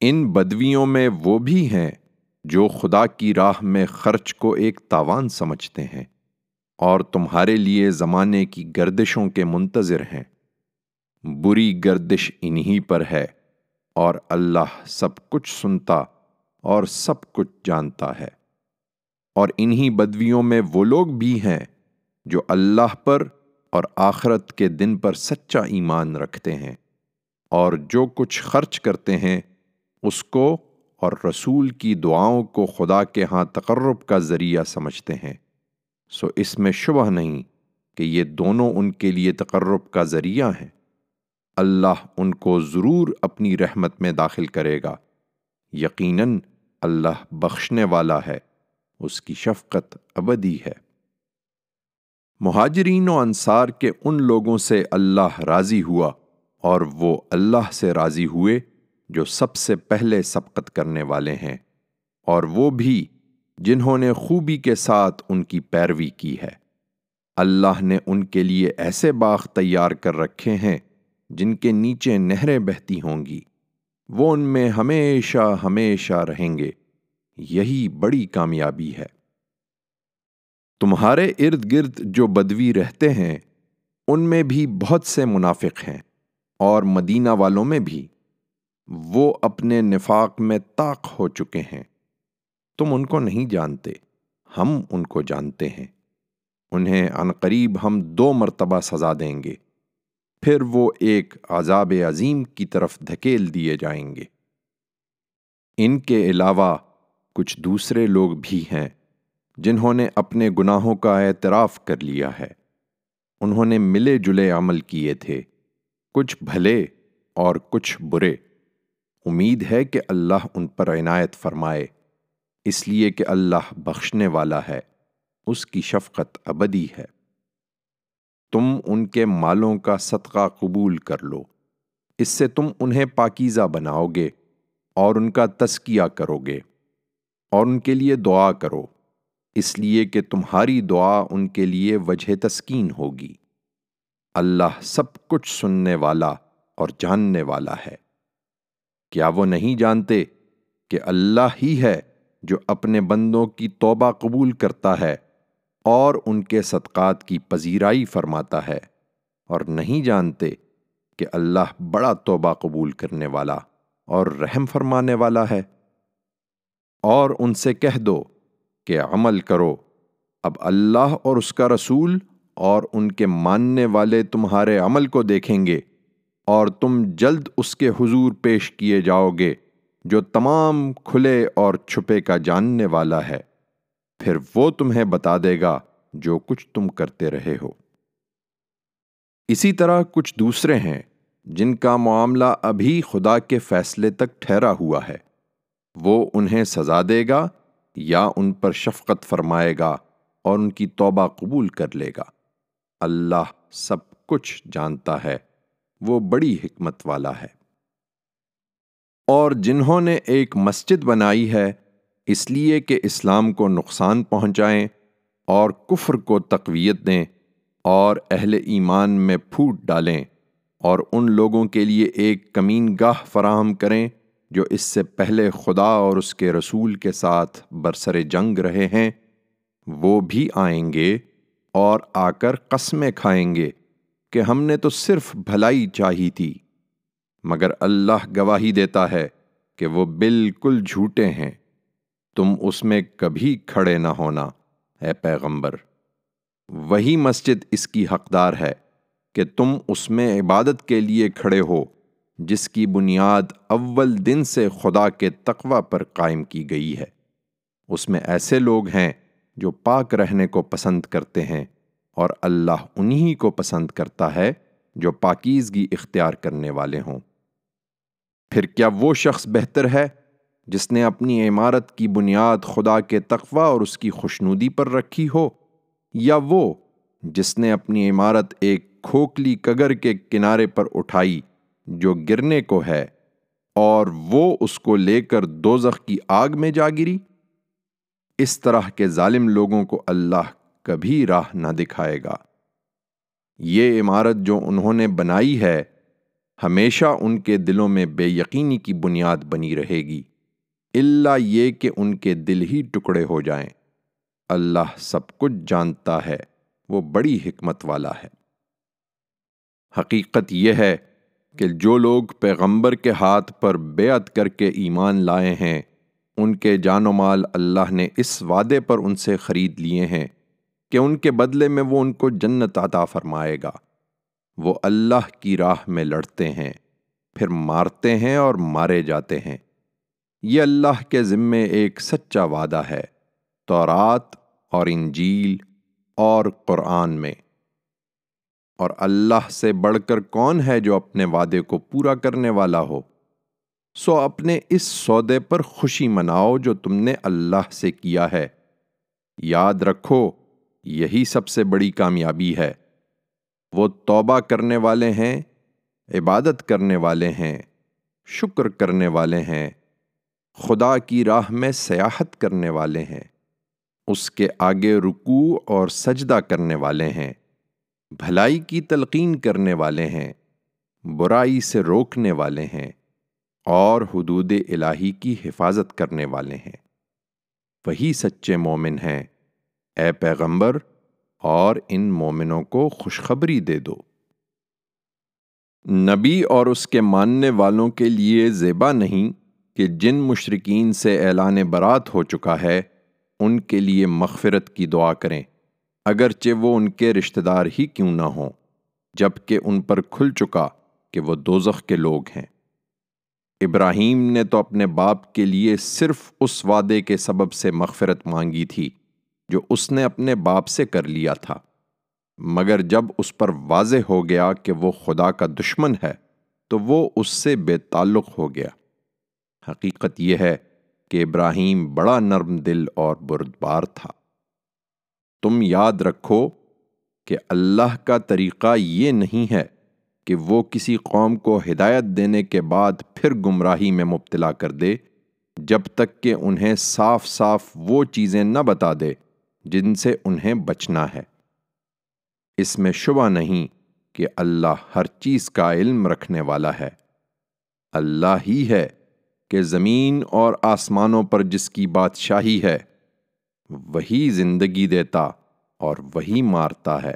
ان بدویوں میں وہ بھی ہیں جو خدا کی راہ میں خرچ کو ایک تاوان سمجھتے ہیں اور تمہارے لیے زمانے کی گردشوں کے منتظر ہیں۔ بری گردش انہی پر ہے اور اللہ سب کچھ سنتا اور سب کچھ جانتا ہے۔ اور انہی بدویوں میں وہ لوگ بھی ہیں جو اللہ پر اور آخرت کے دن پر سچا ایمان رکھتے ہیں۔ اور جو کچھ خرچ کرتے ہیں، اس کو اور رسول کی دعاؤں کو خدا کے ہاں تقرب کا ذریعہ سمجھتے ہیں۔ سو اس میں شبہ نہیں کہ یہ دونوں ان کے لیے تقرب کا ذریعہ ہیں۔ اللہ ان کو ضرور اپنی رحمت میں داخل کرے گا۔ یقیناً اللہ بخشنے والا ہے، اس کی شفقت ابدی ہے۔ مہاجرین و انصار کے ان لوگوں سے اللہ راضی ہوا اور وہ اللہ سے راضی ہوئے جو سب سے پہلے سبقت کرنے والے ہیں، اور وہ بھی جنہوں نے خوبی کے ساتھ ان کی پیروی کی ہے۔ اللہ نے ان کے لیے ایسے باغ تیار کر رکھے ہیں جن کے نیچے نہریں بہتی ہوں گی۔ وہ ان میں ہمیشہ ہمیشہ رہیں گے۔ یہی بڑی کامیابی ہے۔ تمہارے ارد گرد جو بدوی رہتے ہیں، ان میں بھی بہت سے منافق ہیں، اور مدینہ والوں میں بھی۔ وہ اپنے نفاق میں طاق ہو چکے ہیں۔ تم ان کو نہیں جانتے، ہم ان کو جانتے ہیں۔ انہیں عنقریب ہم دو مرتبہ سزا دیں گے۔ پھر وہ ایک عذاب عظیم کی طرف دھکیل دیے جائیں گے۔ ان کے علاوہ کچھ دوسرے لوگ بھی ہیں جنہوں نے اپنے گناہوں کا اعتراف کر لیا ہے۔ انہوں نے ملے جلے عمل کیے تھے، کچھ بھلے اور کچھ برے۔ امید ہے کہ اللہ ان پر عنایت فرمائے، اس لیے کہ اللہ بخشنے والا ہے، اس کی شفقت ابدی ہے۔ تم ان کے مالوں کا صدقہ قبول کر لو۔ اس سے تم انہیں پاکیزہ بناؤ گے اور ان کا تسکیہ کرو گے اور ان کے لیے دعا کرو۔ اس لیے کہ تمہاری دعا ان کے لیے وجہ تسکین ہوگی۔ اللہ سب کچھ سننے والا اور جاننے والا ہے۔ کیا وہ نہیں جانتے کہ اللہ ہی ہے جو اپنے بندوں کی توبہ قبول کرتا ہے؟ اور ان کے صدقات کی پذیرائی فرماتا ہے اور نہیں جانتے کہ اللہ بڑا توبہ قبول کرنے والا اور رحم فرمانے والا ہے۔ اور ان سے کہہ دو کہ عمل کرو، اب اللہ اور اس کا رسول اور ان کے ماننے والے تمہارے عمل کو دیکھیں گے اور تم جلد اس کے حضور پیش کیے جاؤ گے جو تمام کھلے اور چھپے کا جاننے والا ہے۔ پھر وہ تمہیں بتا دے گا جو کچھ تم کرتے رہے ہو۔ اسی طرح کچھ دوسرے ہیں جن کا معاملہ ابھی خدا کے فیصلے تک ٹھہرا ہوا ہے۔ وہ انہیں سزا دے گا یا ان پر شفقت فرمائے گا اور ان کی توبہ قبول کر لے گا۔ اللہ سب کچھ جانتا ہے، وہ بڑی حکمت والا ہے۔ اور جنہوں نے ایک مسجد بنائی ہے اس لیے کہ اسلام کو نقصان پہنچائیں اور کفر کو تقویت دیں اور اہل ایمان میں پھوٹ ڈالیں اور ان لوگوں کے لیے ایک کمین گاہ فراہم کریں جو اس سے پہلے خدا اور اس کے رسول کے ساتھ برسر جنگ رہے ہیں، وہ بھی آئیں گے اور آ کر قسمیں کھائیں گے کہ ہم نے تو صرف بھلائی چاہی تھی، مگر اللہ گواہی دیتا ہے کہ وہ بالکل جھوٹے ہیں۔ تم اس میں کبھی کھڑے نہ ہونا، اے پیغمبر۔ وہی مسجد اس کی حقدار ہے کہ تم اس میں عبادت کے لیے کھڑے ہو، جس کی بنیاد اول دن سے خدا کے تقوی پر قائم کی گئی ہے۔ اس میں ایسے لوگ ہیں جو پاک رہنے کو پسند کرتے ہیں اور اللہ انہی کو پسند کرتا ہے جو پاکیزگی اختیار کرنے والے ہوں۔ پھر کیا وہ شخص بہتر ہے جس نے اپنی عمارت کی بنیاد خدا کے تقوی اور اس کی خوشنودی پر رکھی ہو، یا وہ جس نے اپنی عمارت ایک کھوکھلی کگر کے کنارے پر اٹھائی جو گرنے کو ہے، اور وہ اس کو لے کر دوزخ کی آگ میں جا گری؟ اس طرح کے ظالم لوگوں کو اللہ کبھی راہ نہ دکھائے گا۔ یہ عمارت جو انہوں نے بنائی ہے، ہمیشہ ان کے دلوں میں بے یقینی کی بنیاد بنی رہے گی۔ اللہ یہ کہ ان کے دل ہی ٹکڑے ہو جائیں۔ اللہ سب کچھ جانتا ہے، وہ بڑی حکمت والا ہے۔ حقیقت یہ ہے کہ جو لوگ پیغمبر کے ہاتھ پر بیعت کر کے ایمان لائے ہیں، ان کے جان و مال اللہ نے اس وعدے پر ان سے خرید لیے ہیں کہ ان کے بدلے میں وہ ان کو جنت عطا فرمائے گا۔ وہ اللہ کی راہ میں لڑتے ہیں، پھر مارتے ہیں اور مارے جاتے ہیں۔ یہ اللہ کے ذمے ایک سچا وعدہ ہے، تورات اور انجیل اور قرآن میں۔ اور اللہ سے بڑھ کر کون ہے جو اپنے وعدے کو پورا کرنے والا ہو؟ سو اپنے اس سودے پر خوشی مناؤ جو تم نے اللہ سے کیا ہے۔ یاد رکھو، یہی سب سے بڑی کامیابی ہے۔ وہ توبہ کرنے والے ہیں، عبادت کرنے والے ہیں، شکر کرنے والے ہیں۔ خدا کی راہ میں سیاحت کرنے والے ہیں، اس کے آگے رکوع اور سجدہ کرنے والے ہیں، بھلائی کی تلقین کرنے والے ہیں، برائی سے روکنے والے ہیں، اور حدود الہی کی حفاظت کرنے والے ہیں۔ وہی سچے مومن ہیں، اے پیغمبر، اور ان مومنوں کو خوشخبری دے دو۔ نبی اور اس کے ماننے والوں کے لیے زیبا نہیں کہ جن مشرقین سے اعلان برات ہو چکا ہے، ان کے لیے مغفرت کی دعا کریں، اگرچہ وہ ان کے رشتہ دار ہی کیوں نہ ہوں جبکہ ان پر کھل چکا کہ وہ دوزخ کے لوگ ہیں۔ ابراہیم نے تو اپنے باپ کے لیے صرف اس وعدے کے سبب سے مغفرت مانگی تھی، جو اس نے اپنے باپ سے کر لیا تھا۔ مگر جب اس پر واضح ہو گیا کہ وہ خدا کا دشمن ہے، تو وہ اس سے بے تعلق ہو گیا۔ حقیقت یہ ہے کہ ابراہیم بڑا نرم دل اور بردبار تھا۔ تم یاد رکھو کہ اللہ کا طریقہ یہ نہیں ہے کہ وہ کسی قوم کو ہدایت دینے کے بعد پھر گمراہی میں مبتلا کر دے، جب تک کہ انہیں صاف صاف وہ چیزیں نہ بتا دے جن سے انہیں بچنا ہے۔ اس میں شبہ نہیں کہ اللہ ہر چیز کا علم رکھنے والا ہے۔ اللہ ہی ہے کہ زمین اور آسمانوں پر جس کی بادشاہی ہے، وہی زندگی دیتا اور وہی مارتا ہے،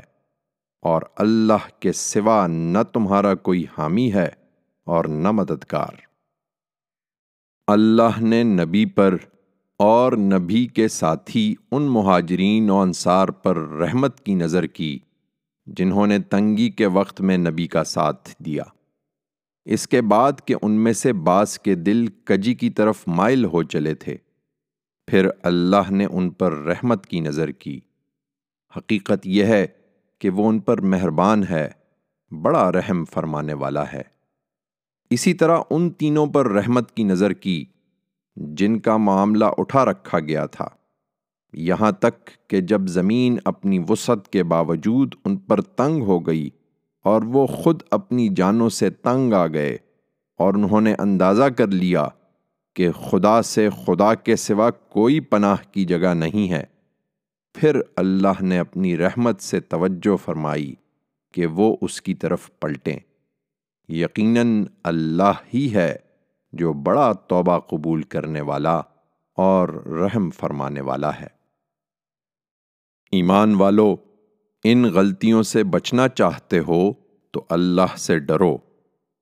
اور اللہ کے سوا نہ تمہارا کوئی حامی ہے اور نہ مددگار۔ اللہ نے نبی پر اور نبی کے ساتھی ان مہاجرین و انصار پر رحمت کی نظر کی، جنہوں نے تنگی کے وقت میں نبی کا ساتھ دیا۔ اس کے بعد کہ ان میں سے بعض کے دل کجی کی طرف مائل ہو چلے تھے۔ پھر اللہ نے ان پر رحمت کی نظر کی۔ حقیقت یہ ہے کہ وہ ان پر مہربان ہے، بڑا رحم فرمانے والا ہے۔ اسی طرح ان تینوں پر رحمت کی نظر کی، جن کا معاملہ اٹھا رکھا گیا تھا۔ یہاں تک کہ جب زمین اپنی وسعت کے باوجود ان پر تنگ ہو گئی اور وہ خود اپنی جانوں سے تنگ آ گئے اور انہوں نے اندازہ کر لیا کہ خدا سے خدا کے سوا کوئی پناہ کی جگہ نہیں ہے۔ پھر اللہ نے اپنی رحمت سے توجہ فرمائی کہ وہ اس کی طرف پلٹیں۔ یقیناً اللہ ہی ہے جو بڑا توبہ قبول کرنے والا اور رحم فرمانے والا ہے۔ ایمان والو ان غلطیوں سے بچنا چاہتے ہو تو اللہ سے ڈرو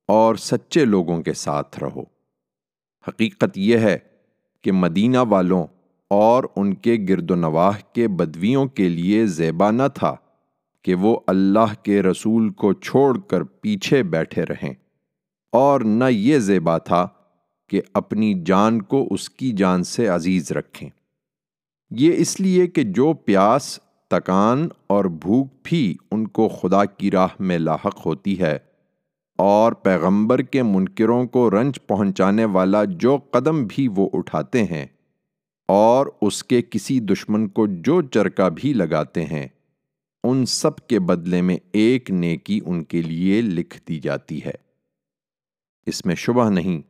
اور سچے لوگوں کے ساتھ رہو۔ حقیقت یہ ہے کہ مدینہ والوں اور ان کے گرد و نواح کے بدویوں کے لیے زیبا نہ تھا کہ وہ اللہ کے رسول کو چھوڑ کر پیچھے بیٹھے رہیں۔ اور نہ یہ زیبا تھا کہ اپنی جان کو اس کی جان سے عزیز رکھیں۔ یہ اس لیے کہ جو پیاس تکان اور بھوک بھی ان کو خدا کی راہ میں لاحق ہوتی ہے اور پیغمبر کے منکروں کو رنج پہنچانے والا جو قدم بھی وہ اٹھاتے ہیں اور اس کے کسی دشمن کو جو چرکا بھی لگاتے ہیں، ان سب کے بدلے میں ایک نیکی ان کے لیے لکھ دی جاتی ہے۔ اس میں شبہ نہیں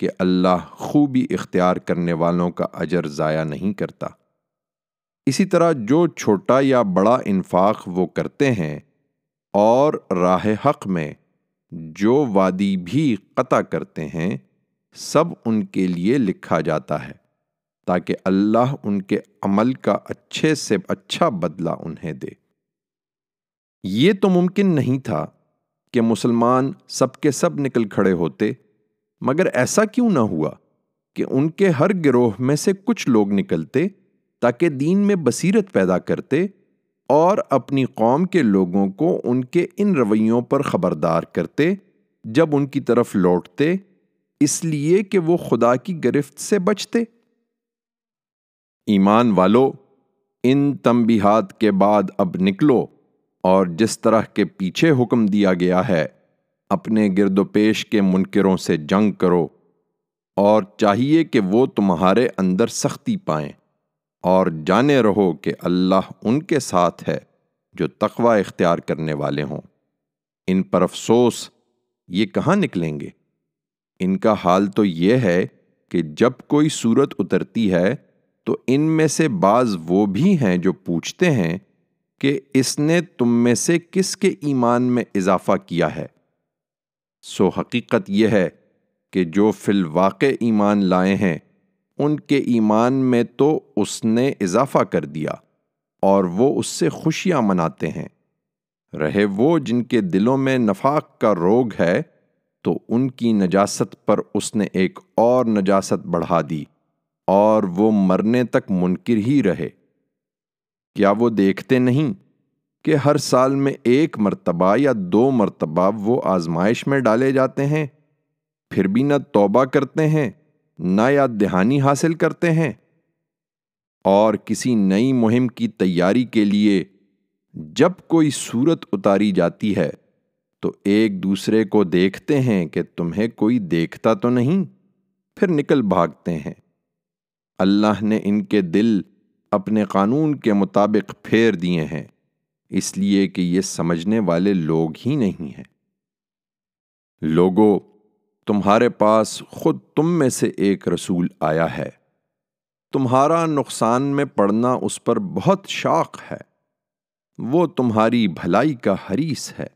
کہ اللہ خوبی اختیار کرنے والوں کا اجر ضائع نہیں کرتا۔ اسی طرح جو چھوٹا یا بڑا انفاق وہ کرتے ہیں اور راہ حق میں جو وادی بھی قطع کرتے ہیں، سب ان کے لیے لکھا جاتا ہے تاکہ اللہ ان کے عمل کا اچھے سے اچھا بدلہ انہیں دے۔ یہ تو ممکن نہیں تھا کہ مسلمان سب کے سب نکل کھڑے ہوتے، مگر ایسا کیوں نہ ہوا کہ ان کے ہر گروہ میں سے کچھ لوگ نکلتے تاکہ دین میں بصیرت پیدا کرتے اور اپنی قوم کے لوگوں کو ان کے ان رویوں پر خبردار کرتے جب ان کی طرف لوٹتے، اس لیے کہ وہ خدا کی گرفت سے بچتے۔ ایمان والو، ان تنبیہات کے بعد اب نکلو اور جس طرح کے پیچھے حکم دیا گیا ہے، اپنے گرد و پیش کے منکروں سے جنگ کرو اور چاہیے کہ وہ تمہارے اندر سختی پائیں۔ اور جانے رہو کہ اللہ ان کے ساتھ ہے جو تقوی اختیار کرنے والے ہوں۔ ان پر افسوس، یہ کہاں نکلیں گے؟ ان کا حال تو یہ ہے کہ جب کوئی صورت اترتی ہے تو ان میں سے بعض وہ بھی ہیں جو پوچھتے ہیں کہ اس نے تم میں سے کس کے ایمان میں اضافہ کیا ہے۔ سو حقیقت یہ ہے کہ جو فی الواقع ایمان لائے ہیں ان کے ایمان میں تو اس نے اضافہ کر دیا اور وہ اس سے خوشیاں مناتے ہیں۔ رہے وہ جن کے دلوں میں نفاق کا روگ ہے، تو ان کی نجاست پر اس نے ایک اور نجاست بڑھا دی اور وہ مرنے تک منکر ہی رہے۔ کیا وہ دیکھتے نہیں کہ ہر سال میں ایک مرتبہ یا دو مرتبہ وہ آزمائش میں ڈالے جاتے ہیں؟ پھر بھی نہ توبہ کرتے ہیں۔ نہ یاد دہانی حاصل کرتے ہیں اور کسی نئی مہم کی تیاری کے لیے جب کوئی صورت اتاری جاتی ہے تو ایک دوسرے کو دیکھتے ہیں کہ تمہیں کوئی دیکھتا تو نہیں، پھر نکل بھاگتے ہیں۔ اللہ نے ان کے دل اپنے قانون کے مطابق پھیر دیے ہیں، اس لیے کہ یہ سمجھنے والے لوگ ہی نہیں ہیں۔ لوگوں تمہارے پاس خود تم میں سے ایک رسول آیا ہے۔ تمہارا نقصان میں پڑنا اس پر بہت شاق ہے۔ وہ تمہاری بھلائی کا حریث ہے۔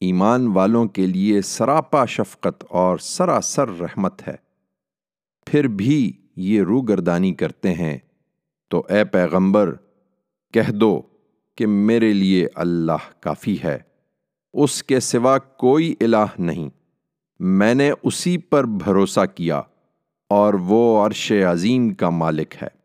ایمان والوں کے لیے سراپا شفقت اور سراسر رحمت ہے۔ پھر بھی یہ روگردانی کرتے ہیں۔ تو اے پیغمبر، کہہ دو کہ میرے لیے اللہ کافی ہے۔ اس کے سوا کوئی الہ نہیں۔ میں نے اسی پر بھروسہ کیا اور وہ عرش عظیم کا مالک ہے۔